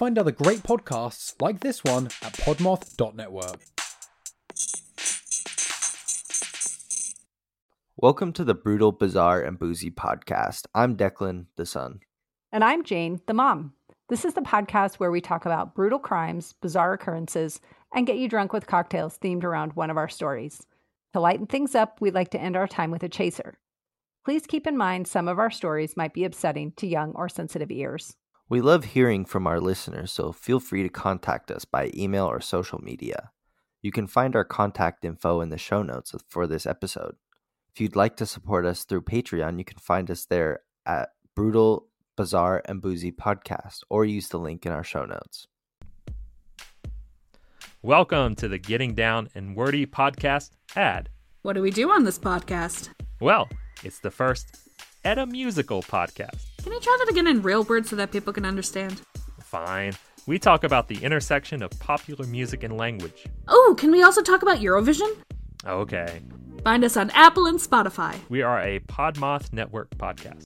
Find other great podcasts like this one at podmoth.network. Welcome to the Brutal, Bizarre, and Boozy podcast. I'm Declan, the son. And I'm Jane, the mom. This is the podcast where we talk about brutal crimes, bizarre occurrences, and get you drunk with cocktails themed around one of our stories. To lighten things up, we'd like to end our time with a chaser. Please keep in mind some of our stories might be upsetting to young or sensitive ears. We love hearing from our listeners, so feel free to contact us by email or social media. You can find our contact info in the show notes for this episode. If you'd like to support us through Patreon, you can find us there at Brutal, Bizarre, and Boozy Podcast, or use the link in our show notes. Welcome to the Getting Down and Wordy podcast ad. What do we do on this podcast? Well, it's the first Edda musical podcast. Can you try that again in real words so that people can understand? Fine. We talk about the intersection of popular music and language. Oh, can we also talk about Eurovision? Okay. Find us on Apple and Spotify. We are a Podmoth Network podcast.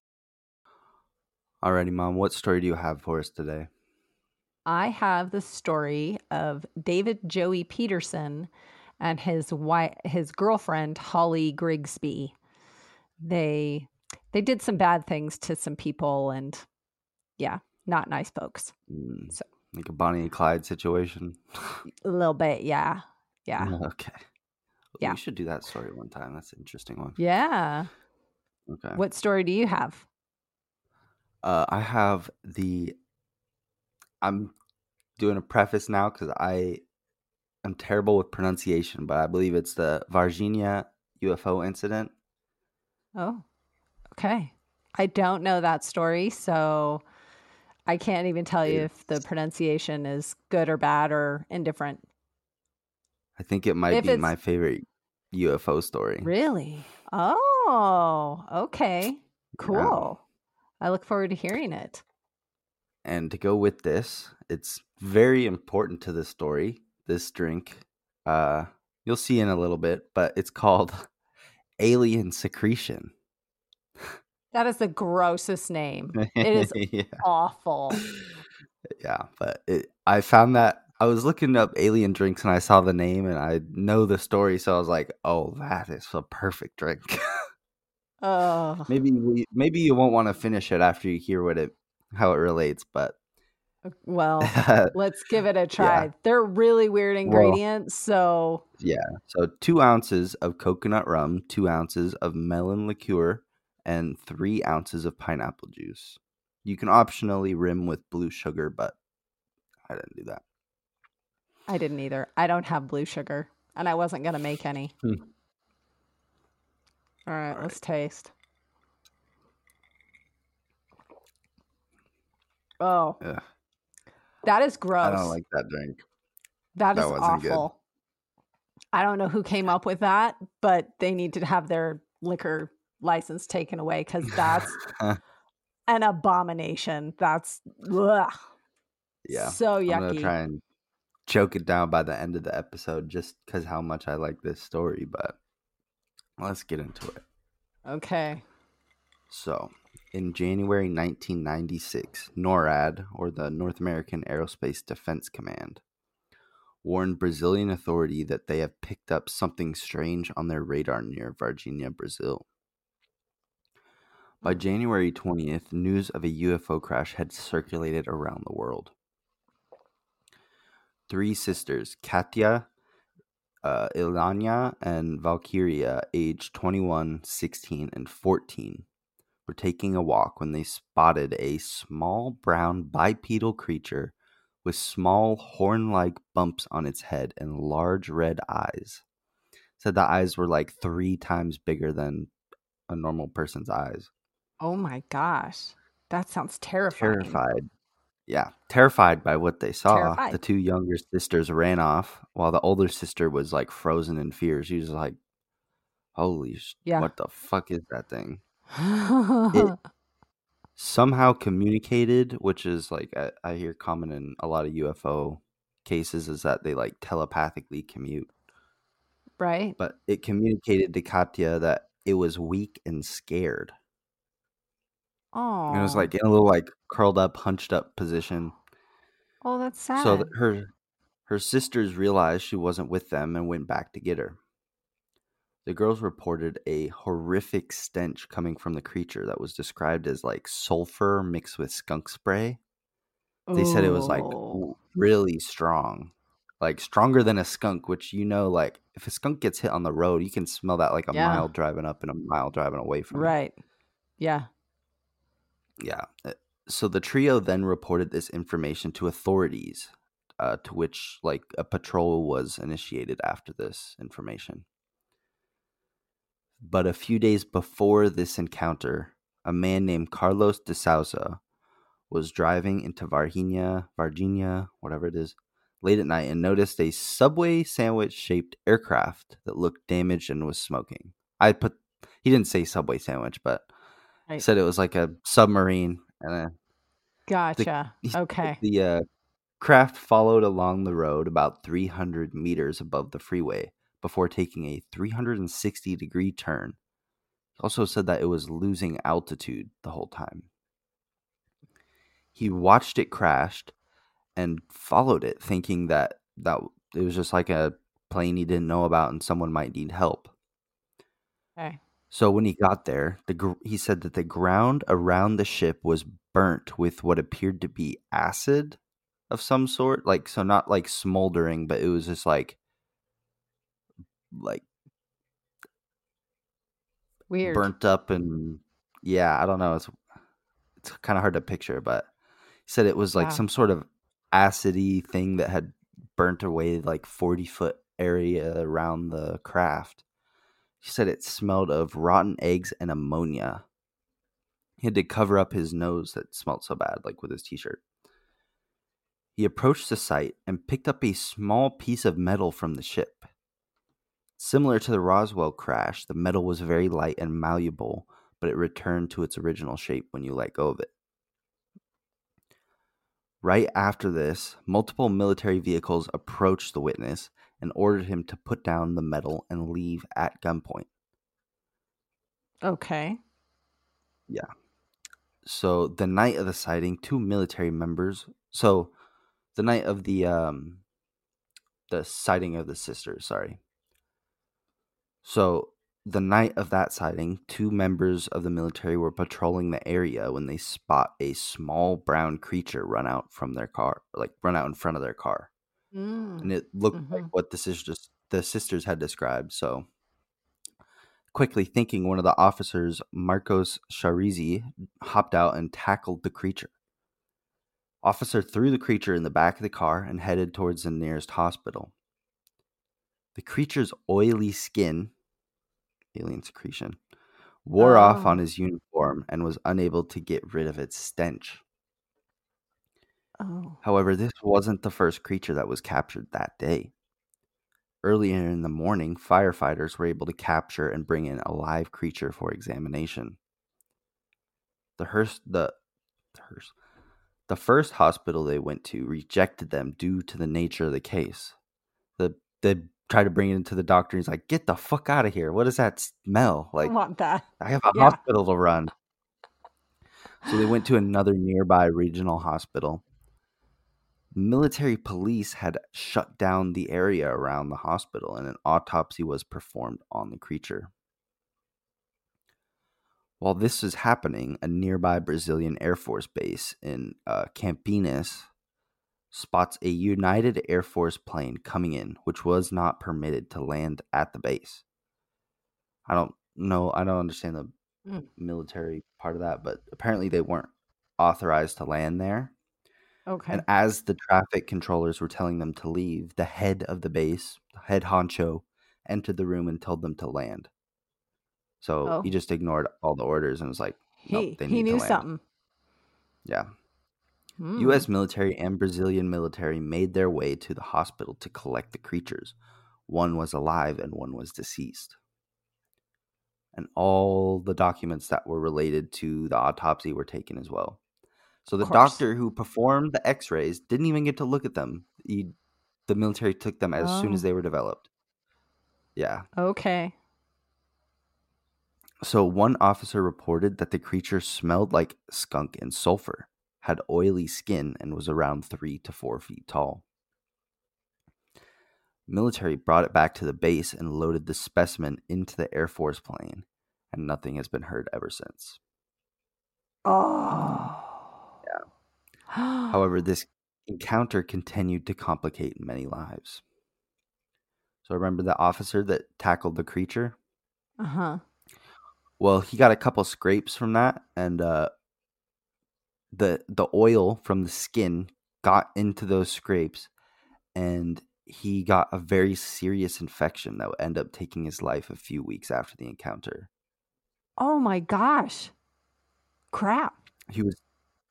Alrighty, Mom, what story do you have for us today? I have the story of David Joey Pedersen and his wife, his girlfriend Holly Grigsby. They they did some bad things to some people, and yeah, not nice folks. Mm, So like a Bonnie and Clyde situation? a little bit, yeah, yeah, Okay. Yeah. We should do that story one time. That's an interesting one. yeah. Okay. What story do you have? Uh, I have the. I'm doing a preface now because I am terrible with pronunciation, but I believe it's the Varginha UFO incident. Oh, okay. I don't know that story, so I can't even tell you if the pronunciation is good or bad or indifferent. I think it might If be my favorite UFO story. Really? Oh, okay. Cool. I look forward to hearing it. And to go with this, it's very important to this story. This drink, uh, you'll see in a little bit, but it's called Alien Secretion. That is the grossest name. It is yeah. awful. yeah, but it, I found that I was looking up alien drinks and I saw the name and I know the story, so I was like, "Oh, that is a perfect drink." Oh, maybe we, maybe you won't want to finish it after you hear what it how it relates, but uh, well, let's give it a try. They're really weird Well- ingredients, so yeah. So two ounces of coconut rum, two ounces of melon liqueur, and three ounces of pineapple juice. You can optionally rim with blue sugar, but I didn't do that. I didn't either. I don't have blue sugar, and I wasn't going to make any. Hmm. All right, All let's taste. Oh, Ugh, that is gross. I don't like that drink. That That is wasn't good. awful. I don't know who came up with that, but they need to have their liquor license taken away because that's an abomination. That's ugh, yeah. so I'm gonna yucky. try and choke it down by the end of the episode just because how much I like this story, but let's get into it. Okay. So, in January 1996, NORAD, or the North American Aerospace Defense Command, warned Brazilian authority that they have picked up something strange on their radar near Virginia, Brazil. By January 20th, news of a UFO crash had circulated around the world. Three sisters, Katya, uh, Ilanya, and Valkyria, aged 21, 16, and 14, were taking a walk when they spotted a small brown bipedal creature with small horn like bumps on its head and large red eyes. Said the eyes were like three times bigger than a normal person's eyes. Oh my gosh. That sounds terrifying. Terrified. Yeah, terrified by what they saw. Terrified. The two younger sisters ran off while the older sister was like frozen in fear. She was like, Holy, sh- Yeah. what the fuck is that thing? It somehow communicated, which is like I, I hear common in a lot of UFO cases, is that they like telepathically commute. right? But it communicated to Katya that it was weak and scared. Oh. And it was like in a little like curled up, hunched up position. Oh, that's sad. So th- her her sisters realized she wasn't with them and went back to get her. The girls reported a horrific stench coming from the creature that was described as like sulfur mixed with skunk spray. They said it was like really strong. Like stronger than a skunk, which you know, like if a skunk gets hit on the road, you can smell that like a Yeah. mile driving up and a mile driving away from it. right. Yeah. Yeah. Uh, So the trio then reported this information to authorities, uh, to which like a patrol was initiated after this information. But a few days before this encounter, a man named Carlos de Souza was driving into Varginha, Virginia, whatever it is, late at night and noticed a subway sandwich shaped aircraft that looked damaged and was smoking. I put he didn't say subway sandwich, but Right. said it was like a submarine and a Gotcha. he said okay. The uh, craft followed along the road about 300 meters above the freeway before taking a 360 degree turn. He also said that it was losing altitude the whole time. He watched it crashed and followed it, thinking that that it was just like a plane he didn't know about and someone might need help. Okay. So when he mm-hmm. got there, the gr- he said that the ground around the ship was burnt with what appeared to be acid of some sort, like so not like smoldering, but it was just like like Weird. burnt up and yeah, I don't know. It's it's kind of hard to picture, but he said it was like Wow. some sort of acidy thing that had burnt away like 40 foot area around the craft. He said it smelled of rotten eggs and ammonia. He had to cover up his nose that smelled so bad, like with his t shirt. He approached the site and picked up a small piece of metal from the ship. Similar to the Roswell crash, the metal was very light and malleable, but it returned to its original shape when you let go of it. Right after this, multiple military vehicles approached the witness and ordered him to put down the metal and leave at gunpoint. Okay. Yeah. So the night of the sighting, two military members. So the night of the um the sighting of the sisters, sorry. So the night of that sighting, two members of the military were patrolling the area when they spot a small brown creature run out from their car, like run out in front of their car. Mm. And it looked Mhm. like what the sisters the sisters had described. So quickly thinking one of the officers, Marcos Chereze, hopped out and tackled the creature. Officer threw the creature in the back of the car and headed towards the nearest hospital. The creature's oily skin, alien secretion, wore off Oh. on his uniform and was unable to get rid of its stench. Oh. However, this wasn't the first creature that was captured that day. Earlier in the morning, firefighters were able to capture and bring in a live creature for examination. The Hearst, the, the Hearst, the first hospital they went to rejected them due to the nature of the case. The they tried to bring it into the doctor. He's like, "Get the fuck out of here! What does that smell like?" I want that. I have a Yeah. hospital to run. So they went to another nearby regional hospital. Military police had shut down the area around the hospital and an autopsy was performed on the creature. While this was happening, a nearby Brazilian Air Force base in uh, Campinas spots a United Air Force plane coming in, which was not permitted to land at the base. I don't know. I don't understand the Mm. military part of that, but apparently they weren't authorized to land there. Okay. And as the traffic controllers were telling them to leave, the head of the base, head honcho, entered the room and told them to land. So Oh. he just ignored all the orders and was like, nope, he they he knew land. something. Yeah. Hmm. U.S. military and Brazilian military made their way to the hospital to collect the creatures. One was alive and one was deceased. And all the documents that were related to the autopsy were taken as well. So the doctor who performed the x rays didn't even get to look at them. He, the military took them as soon Oh. as they were developed. Yeah. Okay. So one officer reported that the creature smelled like skunk and sulfur. had oily skin, and was around three to four feet tall. Military brought it back to the base and loaded the specimen into the Air Force plane, and nothing has been heard ever since. Oh. However, this encounter continued to complicate many lives. So remember the officer that tackled the creature? uh huh. Well, he got a couple scrapes from that, and uh, the the oil from the skin got into those scrapes, and he got a very serious infection that would end up taking his life a few weeks after the encounter. Oh my gosh. Crap. He was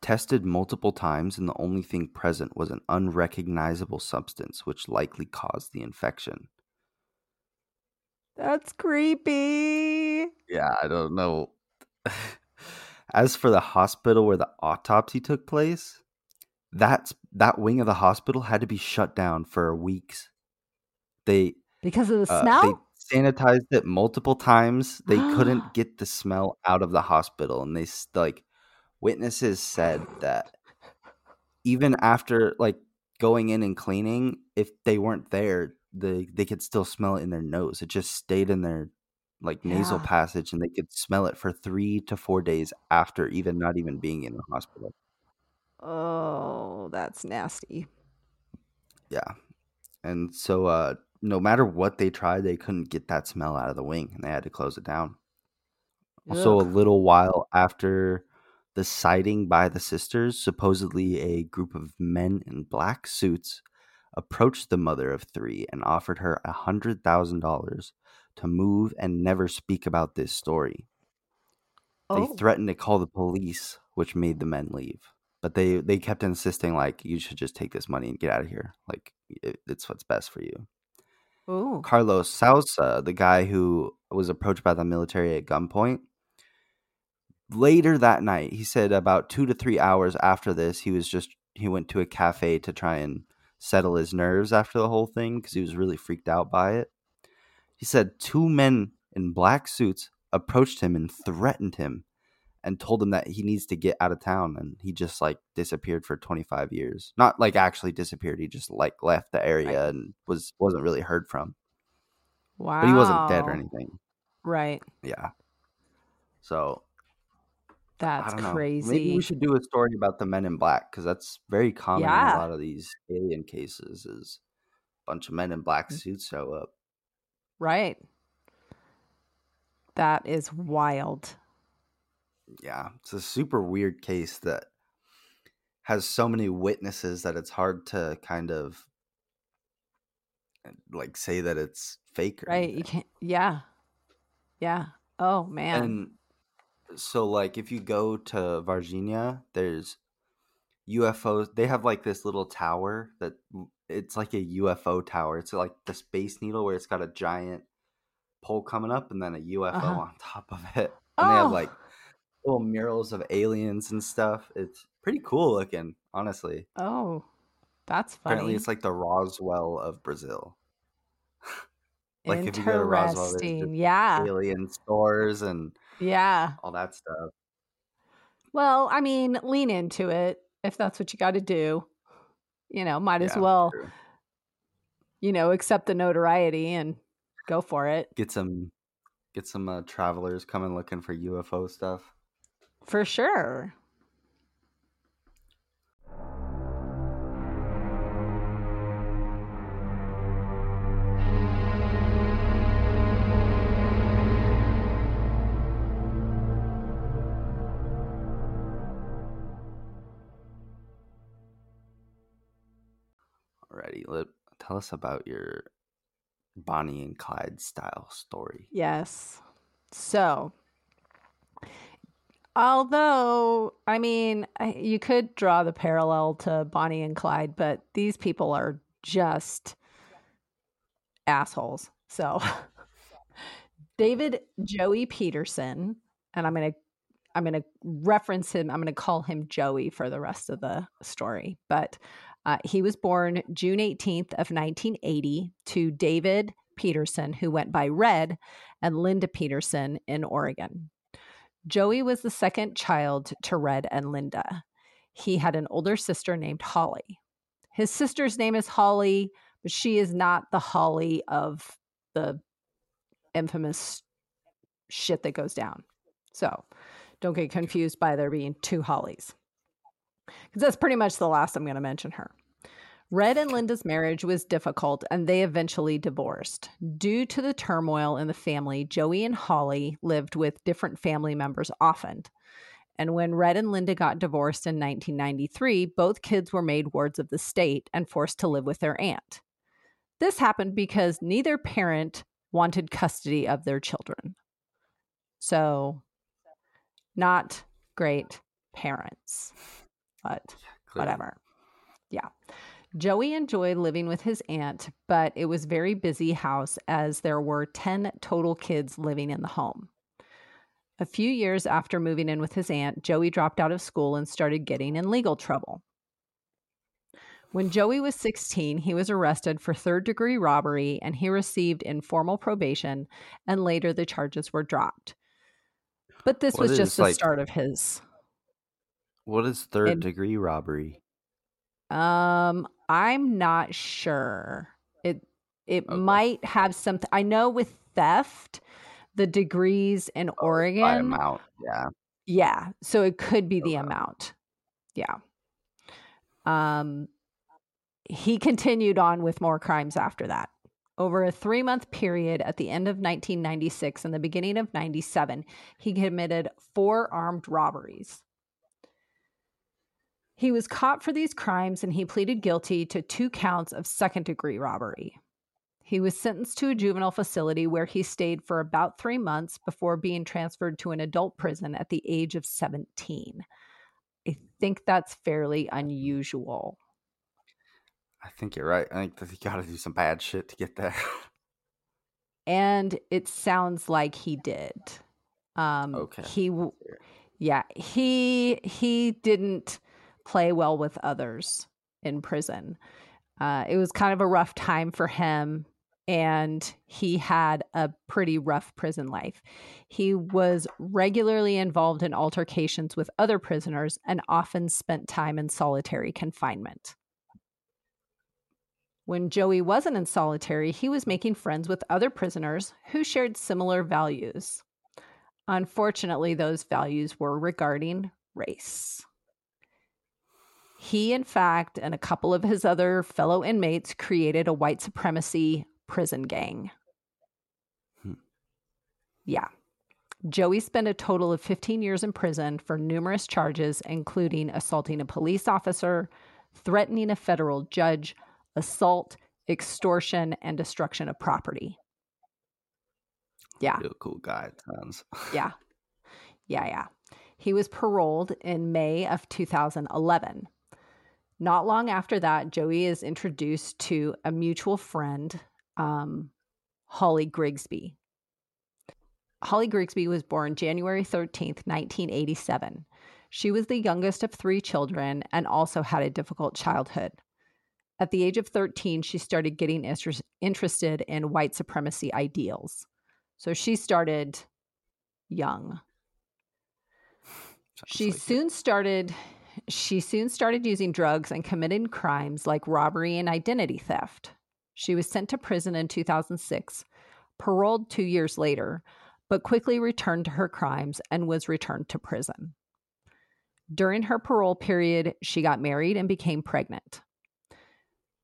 tested multiple times, and the only thing present was an unrecognizable substance, which likely caused the infection. That's creepy. Yeah, I don't know. As for the hospital where the autopsy took place, that's that wing of the hospital had to be shut down for weeks. They Because of the uh, smell? they sanitized it multiple times. They couldn't get the smell out of the hospital, and they like witnesses said that even after like going in and cleaning, if they weren't there, they they could still smell it in their nose. It just stayed in their like nasal Yeah. passage, and they could smell it for three to four days after even not even being in the hospital. oh, that's nasty. Yeah. And so uh no matter what they tried, they couldn't get that smell out of the wing and they had to close it down. Also, a little while after the sighting by the sisters, supposedly a group of men in black suits approached the mother of three and offered her a hundred thousand dollars to move and never speak about this story. They Oh. threatened to call the police, which made the men leave. But they they kept insisting like you should just take this money and get out of here. Like it, it's what's best for you. Ooh. Carlos Sousa, the guy who was approached by the military at gunpoint, later that night, he said about two to three hours after this, he was just he went to a cafe to try and settle his nerves after the whole thing because he was really freaked out by it. He said two men in black suits approached him and threatened him and told him that he needs to get out of town and he just like disappeared for 25 years not like actually disappeared he just like left the area and was wasn't really heard from Wow. but he wasn't dead or anything Right. yeah so That's i don't know crazy. maybe we should do a story about the men in black because that's very common in a lot of these alien cases is a bunch of men in black Mm. suits show up Right. That is wild. yeah it's a super weird case that has so many witnesses that it's hard to kind of like say that it's fake or Right. You can't. Yeah. Yeah. Oh, man. and so like if you go to Virginia there's UFOs they have like this little tower that it's like a UFO tower it's like the space needle where it's got a giant pole coming up and then a UFO Uh-huh. on top of it and they have Oh. like little murals of aliens and stuff it's pretty cool looking honestly oh, that's funny. apparently it's like the Roswell of Brazil like if you go to Roswell there's Yeah. alien stores and Yeah. all that stuff Well, I mean, lean into it if that's what you got to do. You know, might as well, true. you know, accept the notoriety and go for it. get some get some uh, travelers coming looking for UFO stuff. For sure. Alrighty, let tell us about your Bonnie and Clyde style story. Yes. So, although, I mean, you could draw the parallel to Bonnie and Clyde, but these people are just assholes. So, David Joey Pedersen, and I'm going to I'm going to reference him. I'm going to call him Joey for the rest of the story. But uh, he was born June 18th of 1980 to David Pedersen, who went by Red, and Linda Pedersen in Oregon. Joey was the second child to Red and Linda. he had an older sister named Holly. His sister's name is Holly, but she is not the Holly of the infamous shit that goes down. So don't get confused by there being two Hollies. Because that's pretty much the last I'm going to mention her. Red and Linda's marriage was difficult and they eventually divorced. Due to the turmoil in the family, Joey and Holly lived with different family members often. And when Red and Linda got divorced in 1993, both kids were made wards of the state and forced to live with their aunt. This happened because neither parent wanted custody of their children. So, not great parents, but Clearly. whatever. Yeah. Joey enjoyed living with his aunt, but it was very busy house as there were 10 total kids living in the home. A few years after moving in with his aunt, Joey dropped out of school and started getting in legal trouble. When Joey was 16, he was arrested for third degree robbery and he received informal probation, and later the charges were dropped. But this was just the like- start of his. What is third degree robbery? Um, I'm not sure. It it Okay. might have something. I know with theft, the degrees in By Oregon, amount. Yeah. yeah, so it could be the amount. Yeah. Um, he continued on with more crimes after that. Over a three month period at the end of 1996 and the beginning of 97, he committed four armed robberies. He was caught for these crimes and he pleaded guilty to two counts of second degree robbery. He was sentenced to a juvenile facility where he stayed for about three months before being transferred to an adult prison at the age of 17. I think that's fairly unusual. I think you're right. I think that he got to do some bad shit to get there. And it sounds like he did. Um, Okay. He, yeah, he he didn't play well with others in prison. Uh, it was kind of a rough time for him, and he had a pretty rough prison life. He was regularly involved in altercations with other prisoners and often spent time in solitary confinement. When Joey wasn't in solitary, he was making friends with other prisoners who shared similar values. Unfortunately, those values were regarding race. He, in fact, and a couple of his other fellow inmates created a white supremacy prison gang. Hmm. Yeah. Joey spent a total of 15 years in prison for numerous charges, including assaulting a police officer, threatening a federal judge, assault, extortion, and destruction of property. Yeah. Real cool guy. it Yeah. Yeah, yeah. He was paroled in May of 2011. Not long after that, Joey is introduced to a mutual friend, um, Holly Grigsby. Holly Grigsby was born January 13th, 1987. She was the youngest of three children and also had a difficult childhood. At the age of 13, she started getting inter- interested in white supremacy ideals. So she started young. Sounds She like it. soon started she soon started using drugs and committing crimes like robbery and identity theft. She was sent to prison in 2006, paroled 2 years later, but quickly returned to her crimes and was returned to prison. During her parole period, she got married and became pregnant.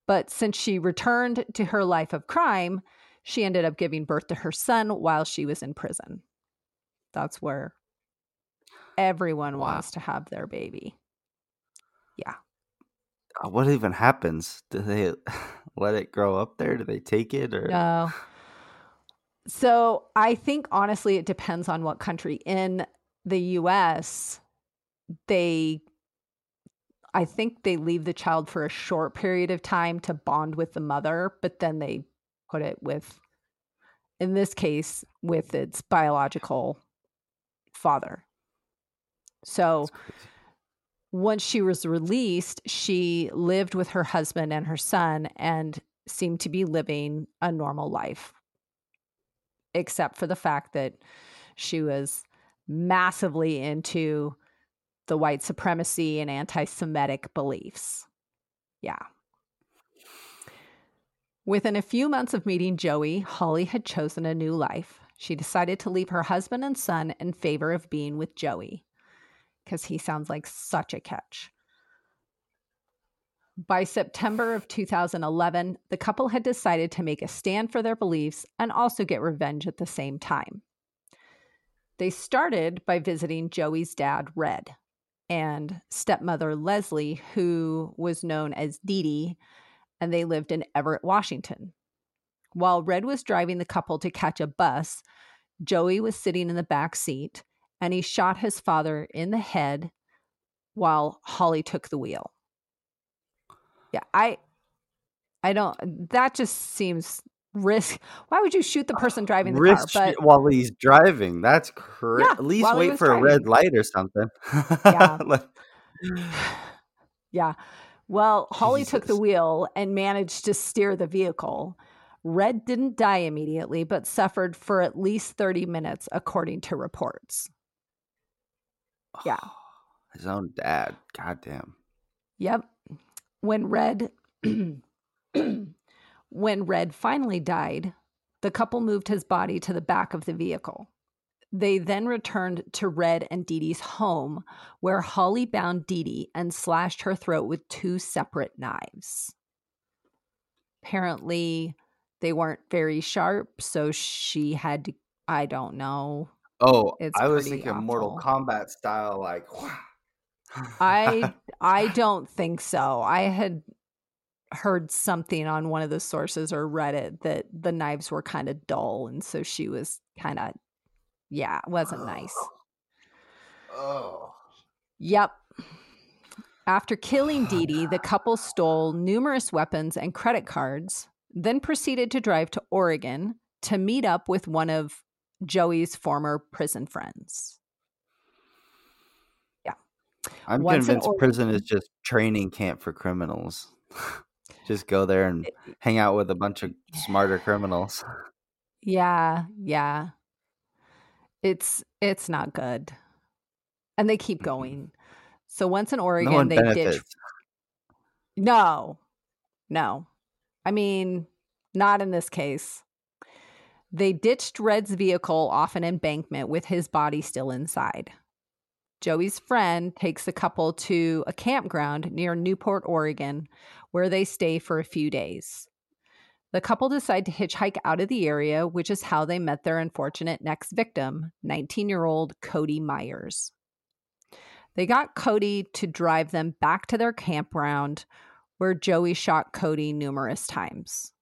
But since she returned to her life of crime, she ended up giving birth to her son while she was in prison. That's where everyone Wow. wants to have their baby. Uh, what even happens? Do they let it grow up there? Do they take it or? No. So I think honestly, it depends on what country. In the US, they, I think they leave the child for a short period of time to bond with the mother, but then they put it with, in this case, with its biological father. So. Once she was released, she lived with her husband and her son and seemed to be living a normal life, except for the fact that she was massively into the white supremacy and anti Semitic beliefs. Yeah. Within a few months of meeting Joey, Holly had chosen a new life. She decided to leave her husband and son in favor of being with Joey because he sounds like such a catch. By September of 2011, the couple had decided to make a stand for their beliefs and also get revenge at the same time. They started by visiting Joey's dad, Red, and stepmother, Leslie, who was known as Dee Dee, and they lived in Everett, Washington. While Red was driving the couple to catch a bus, Joey was sitting in the back seat and he shot his father in the head while Holly took the wheel. Yeah, I I don't that just seems risk. Why would you shoot the ah, person driving the Risk car? But while he's driving. That's crazy. Yeah, At least wait for a red light or something. Yeah. Like- yeah. Well, Holly took the wheel and managed to steer the vehicle. Red didn't die immediately, but suffered for at least 30 minutes, according to reports. Yeah. His own dad. Goddamn. Yep. When Red when Red finally died, the couple moved his body to the back of the vehicle. They then returned to Red and Dee Dee's home, where Holly bound Dee Dee and slashed her throat with two separate knives. Apparently, they weren't very sharp, so she had to, I don't know. Oh, It's I was thinking Mortal. Kombat style, like. I I don't think so. I had heard something on one of the sources or read it that the knives were kind of dull and so she was kind of yeah, it wasn't nice. Oh. Yep. After killing Dee Dee, the couple stole numerous weapons and credit cards, then proceeded to drive to Oregon to meet up with one of Joey's former prison friends. Yeah. I'm Once in convinced prison is just training camp for criminals. just go there and hang out with a bunch of smarter criminals. Yeah, yeah. It's it's not good. And they keep going. So once in Oregon no they ditch. No. No. I mean, not in this case. They ditched Red's vehicle off an embankment with his body still inside. Joey's friend takes the couple to a campground near Newport, Oregon, where they stay for a few days. The couple decide to hitchhike out of the area, which is how they met their unfortunate next victim, 19 year old Cody Myers. They got Cody to drive them back to their campground where Joey shot Cody numerous times.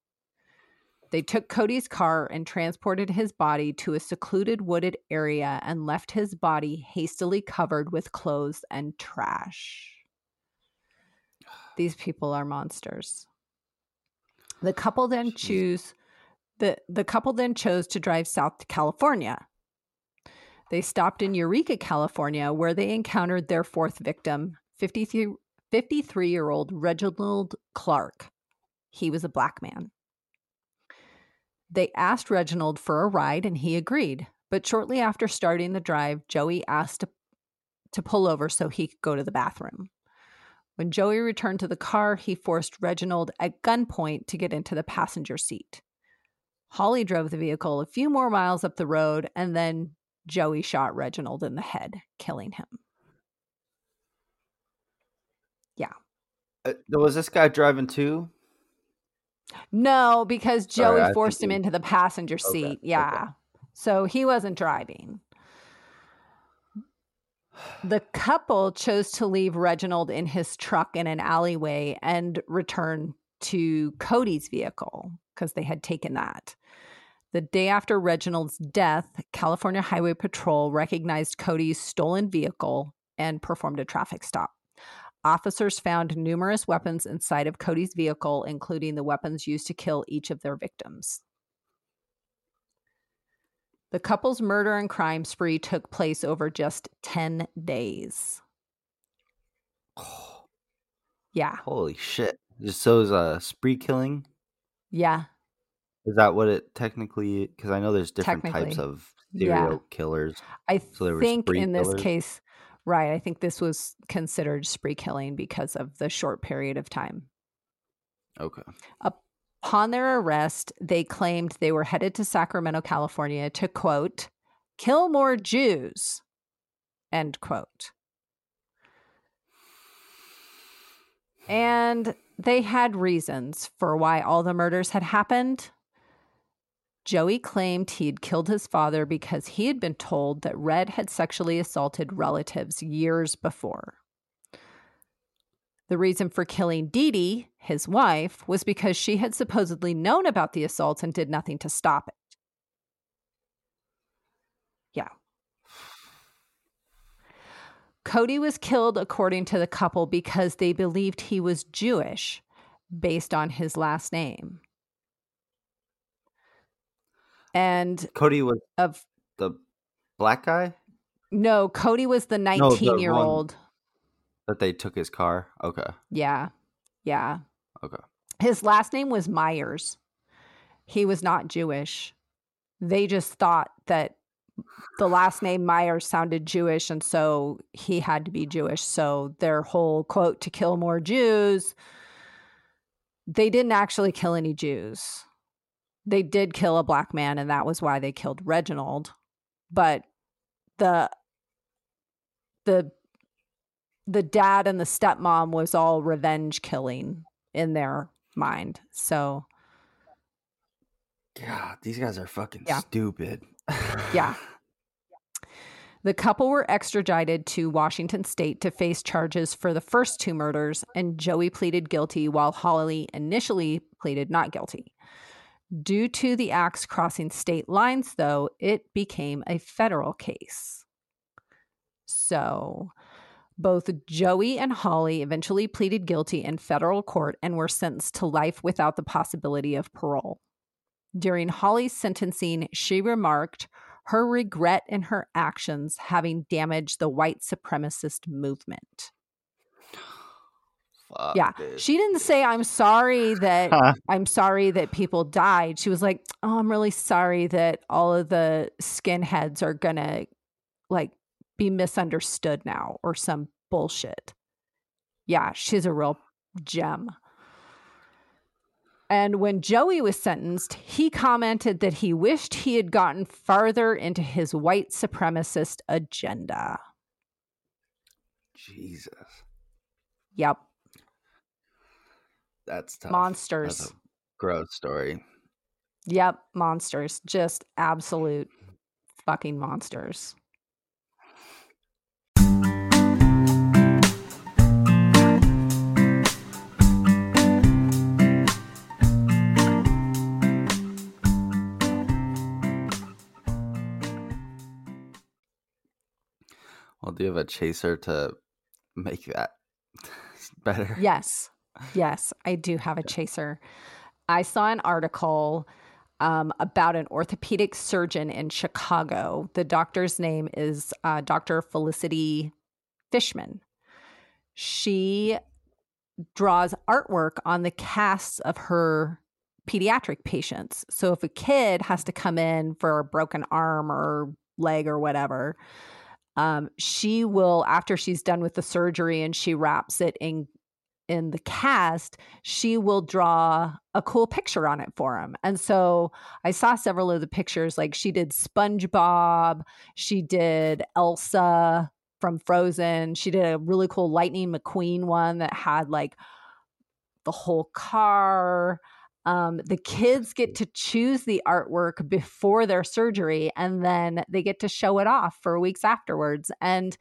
They took Cody's car and transported his body to a secluded wooded area and left his body hastily covered with clothes and trash. These people are monsters. The couple then choose the the couple then chose to drive south to California. They stopped in Eureka, California, where they encountered their fourth victim, 53 year old Reginald Clark. He was a black man. They asked Reginald for a ride and he agreed. But shortly after starting the drive, Joey asked to, to pull over so he could go to the bathroom. When Joey returned to the car, he forced Reginald at gunpoint to get into the passenger seat. Holly drove the vehicle a few more miles up the road, and then Joey shot Reginald in the head, killing him. Yeah. Uh, was this guy driving too? No, because Joey forced him think into the passenger seat. okay. Yeah. So he wasn't driving. The couple chose to leave Reginald in his truck in an alleyway and return to Cody's vehicle because they had taken that. The day after Reginald's death, California Highway Patrol recognized Cody's stolen vehicle and performed a traffic stop. Officers found numerous weapons inside of Cody's vehicle, including the weapons used to kill each of their victims. The couple's murder and crime spree took place over just 10 days. Yeah. Holy shit! Just so is a spree killing. Yeah. Is that what it technically? Because I know there's different types of yeah. serial killers. I So think in this killers? case, Right. I think this was considered spree killing because of the short period of time. Okay. Upon their arrest, they claimed they were headed to Sacramento, California to quote, kill more Jews, end quote. And they had reasons for why all the murders had happened. Joey claimed he had killed his father because he had been told that Red had sexually assaulted relatives years before. The reason for killing Dee Dee, his wife, was because she had supposedly known about the assaults and did nothing to stop it. Yeah. Cody was killed, according to the couple, because they believed he was Jewish based on his last name. And Cody was of the black guy no, Cody was the the 19 year old. that they took his car. Okay. Yeah. Yeah. Okay. His last name was Myers. He was not Jewish. They just thought that the last name Myers sounded Jewish, and so he had to be Jewish. So their whole quote to kill more Jews, they didn't actually kill any Jews. They did kill a black man, and that was why they killed Reginald. But the the the dad and the stepmom was all revenge killing in their mind. So God, these guys are fucking Yeah. stupid. Yeah. The couple were extradited to Washington state to face charges for the first two murders, and Joey pleaded guilty while Holly initially pleaded not guilty. Due to the acts crossing state lines, though, it became a federal case. So both Joey and Holly eventually pleaded guilty in federal court and were sentenced to life without the possibility of parole. During Holly's sentencing, she remarked her regret in her actions having damaged the white supremacist movement. Fuck, yeah. dude. She didn't say, I'm sorry that I'm sorry that people died. She was like, Oh, I'm really sorry that all of the skinheads are gonna like be misunderstood now or some bullshit. Yeah, she's a real gem. And when Joey was sentenced, he commented that he wished he had gotten farther into his white supremacist agenda. Jesus. Yep, That's tough. monsters. That's gross story. Yep, monsters. Just absolute fucking monsters. Well, do you have a chaser to make that better? Yes. Yes, I do have a chaser. I saw an article um, about an orthopedic surgeon in Chicago. The doctor's name is uh, Dr. Felicity Fishman. She draws artwork on the casts of her pediatric patients. So if a kid has to come in for a broken arm or leg or whatever, um, she will, after she's done with the surgery and she wraps it in in the cast, she will draw a cool picture on it for him. And so I saw several of the pictures. Like she did SpongeBob, she did Elsa from Frozen, she did a really cool Lightning McQueen one that had like the whole car. Um, the kids get to choose the artwork before their surgery and then they get to show it off for weeks afterwards. And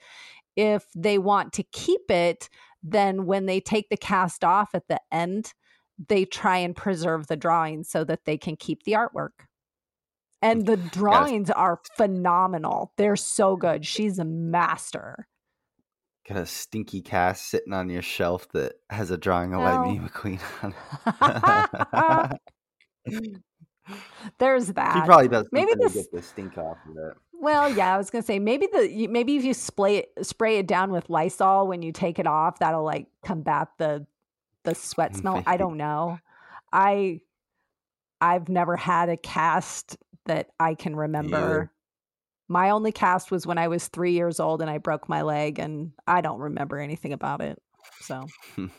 if they want to keep it, then when they take the cast off at the end, they try and preserve the drawings so that they can keep the artwork. And the drawings are phenomenal. They're so good. She's a master. Got a stinky cast sitting on your shelf that has a drawing of Well. Lightning McQueen on it. There's that. She probably does Maybe this- get the stink off of it. Well, yeah, I was gonna say maybe the maybe if you spray it, spray it down with Lysol when you take it off, that'll like combat the the sweat mm, smell. I don't know. I I've never had a cast that I can remember. My only cast was when I was three years old and I broke my leg, and I don't remember anything about it. So,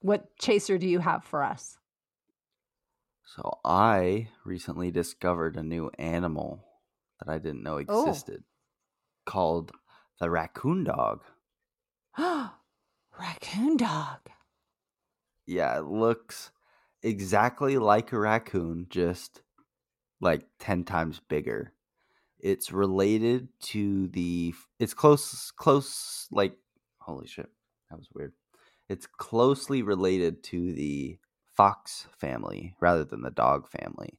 what chaser do you have for us? So I recently discovered a new animal that I didn't know Oh. existed called the raccoon dog. Raccoon dog. Yeah, it looks exactly like a raccoon, just like 10 times bigger. It's related to the it's close close like holy shit. That was weird. It's closely related to the fox family rather than the dog family.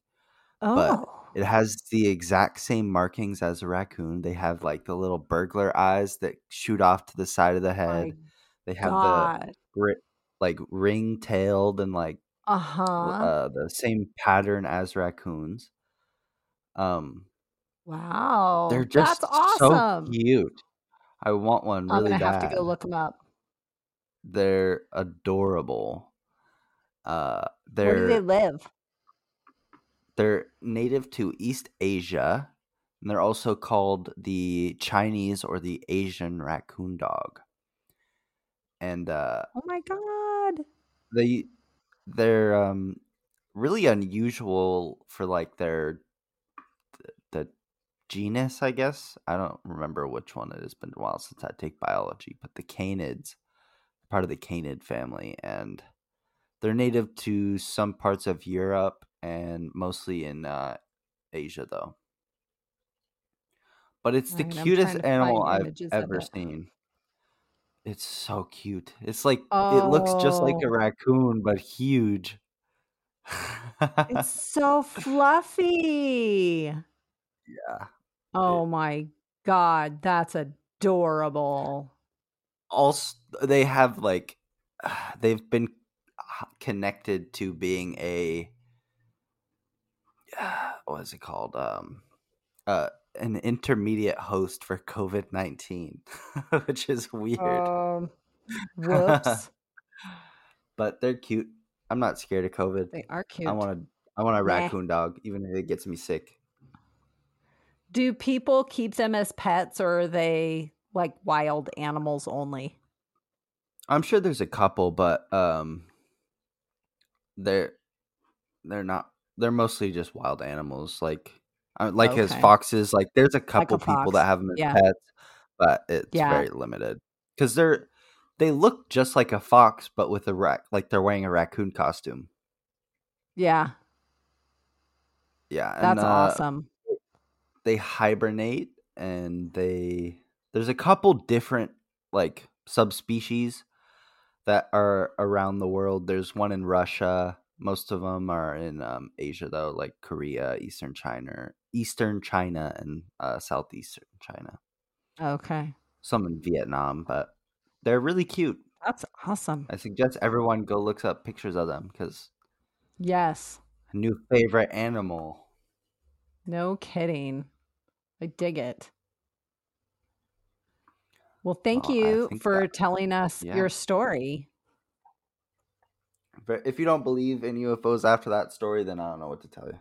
But Oh, It has the exact same markings as a raccoon. They have like the little burglar eyes that shoot off to the side of the my head. They have God. the like ring tailed and like Uh huh. uh, the same pattern as raccoons. Um, wow. they're just That's awesome. so cute. I want one I'm really gonna have to go look them up. They're adorable. Uh, Where do they live? they're native to East Asia, and they're also called the Chinese or the Asian raccoon dog. And uh, Oh my god. they they're um really unusual for like their the genus i guess i don't remember which one it has been a while since i take biology but the canids part of the canid family and they're native to some parts of europe and mostly in uh, asia though but it's the cutest animal i've ever it. seen it's so cute. It's like it looks just like a Oh. raccoon, but huge. It's so fluffy. yeah. Oh my god, that's adorable. Also, they have like they've been connected to being a what is it called? Um, uh, an intermediate host for COVID nineteen, which is weird. Um, whoops. but they're cute. I'm not scared of COVID. they are cute. I want a I want a raccoon dog, even if it gets me sick. Do people keep them as pets or are they like wild animals only? I'm sure there's a couple, but um, they're they're not. They're mostly just wild animals, like uh, like as Okay. foxes. Like there's a couple people that have them as yeah. pets, but it's Yeah. very limited because they're they look just like a fox, but with a rac like they're wearing a raccoon costume. Yeah, Yeah, and, that's uh, awesome. They hibernate, and they there's a couple different like subspecies that are around the world. There's one in Russia. Most of them are in um, Asia, though, like Korea, Eastern China, Eastern China, and uh, Southeastern China. Okay. Some in Vietnam, but they're really cute. That's awesome. I suggest everyone go look up pictures of them because Yes. a new favorite animal. No kidding. I dig it. Well, thank Well, you for that- telling us yeah. your story. But if you don't believe in UFOs after that story, then I don't know what to tell you.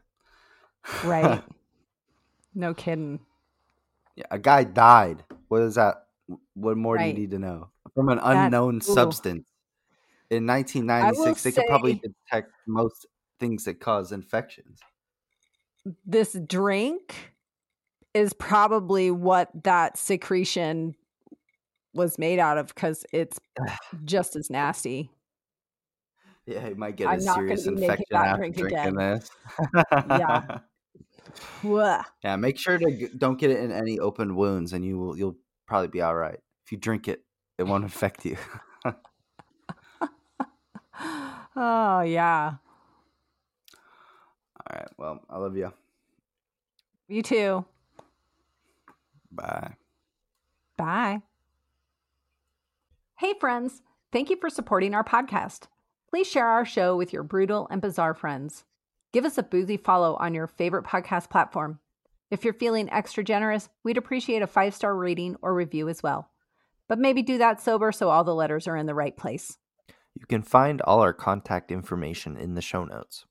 Right. no kidding. Yeah, a guy died. What is that? What more do you need to know? From an That- unknown ooh. substance. In 1996, they could probably detect most things that cause infections. This drink is probably what that secretion was made out of because it's just as nasty. Yeah, you might get I'm a serious infection after drink drinking this. Yeah. Yeah. Make sure to don't get it in any open wounds, and you will you'll probably be all right. If you drink it, it won't affect you. Oh, yeah. all right. Well, I love you. You too. Bye. Bye. Hey, friends. Thank you for supporting our podcast. Please share our show with your brutal and bizarre friends. Give us a boozy follow on your favorite podcast platform. If you're feeling extra generous, we'd appreciate a five star rating or review as well. But maybe do that sober so all the letters are in the right place. You can find all our contact information in the show notes.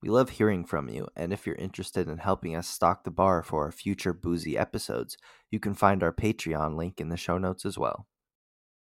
We love hearing from you, and if you're interested in helping us stock the bar for our future boozy episodes, you can find our Patreon link in the show notes as well.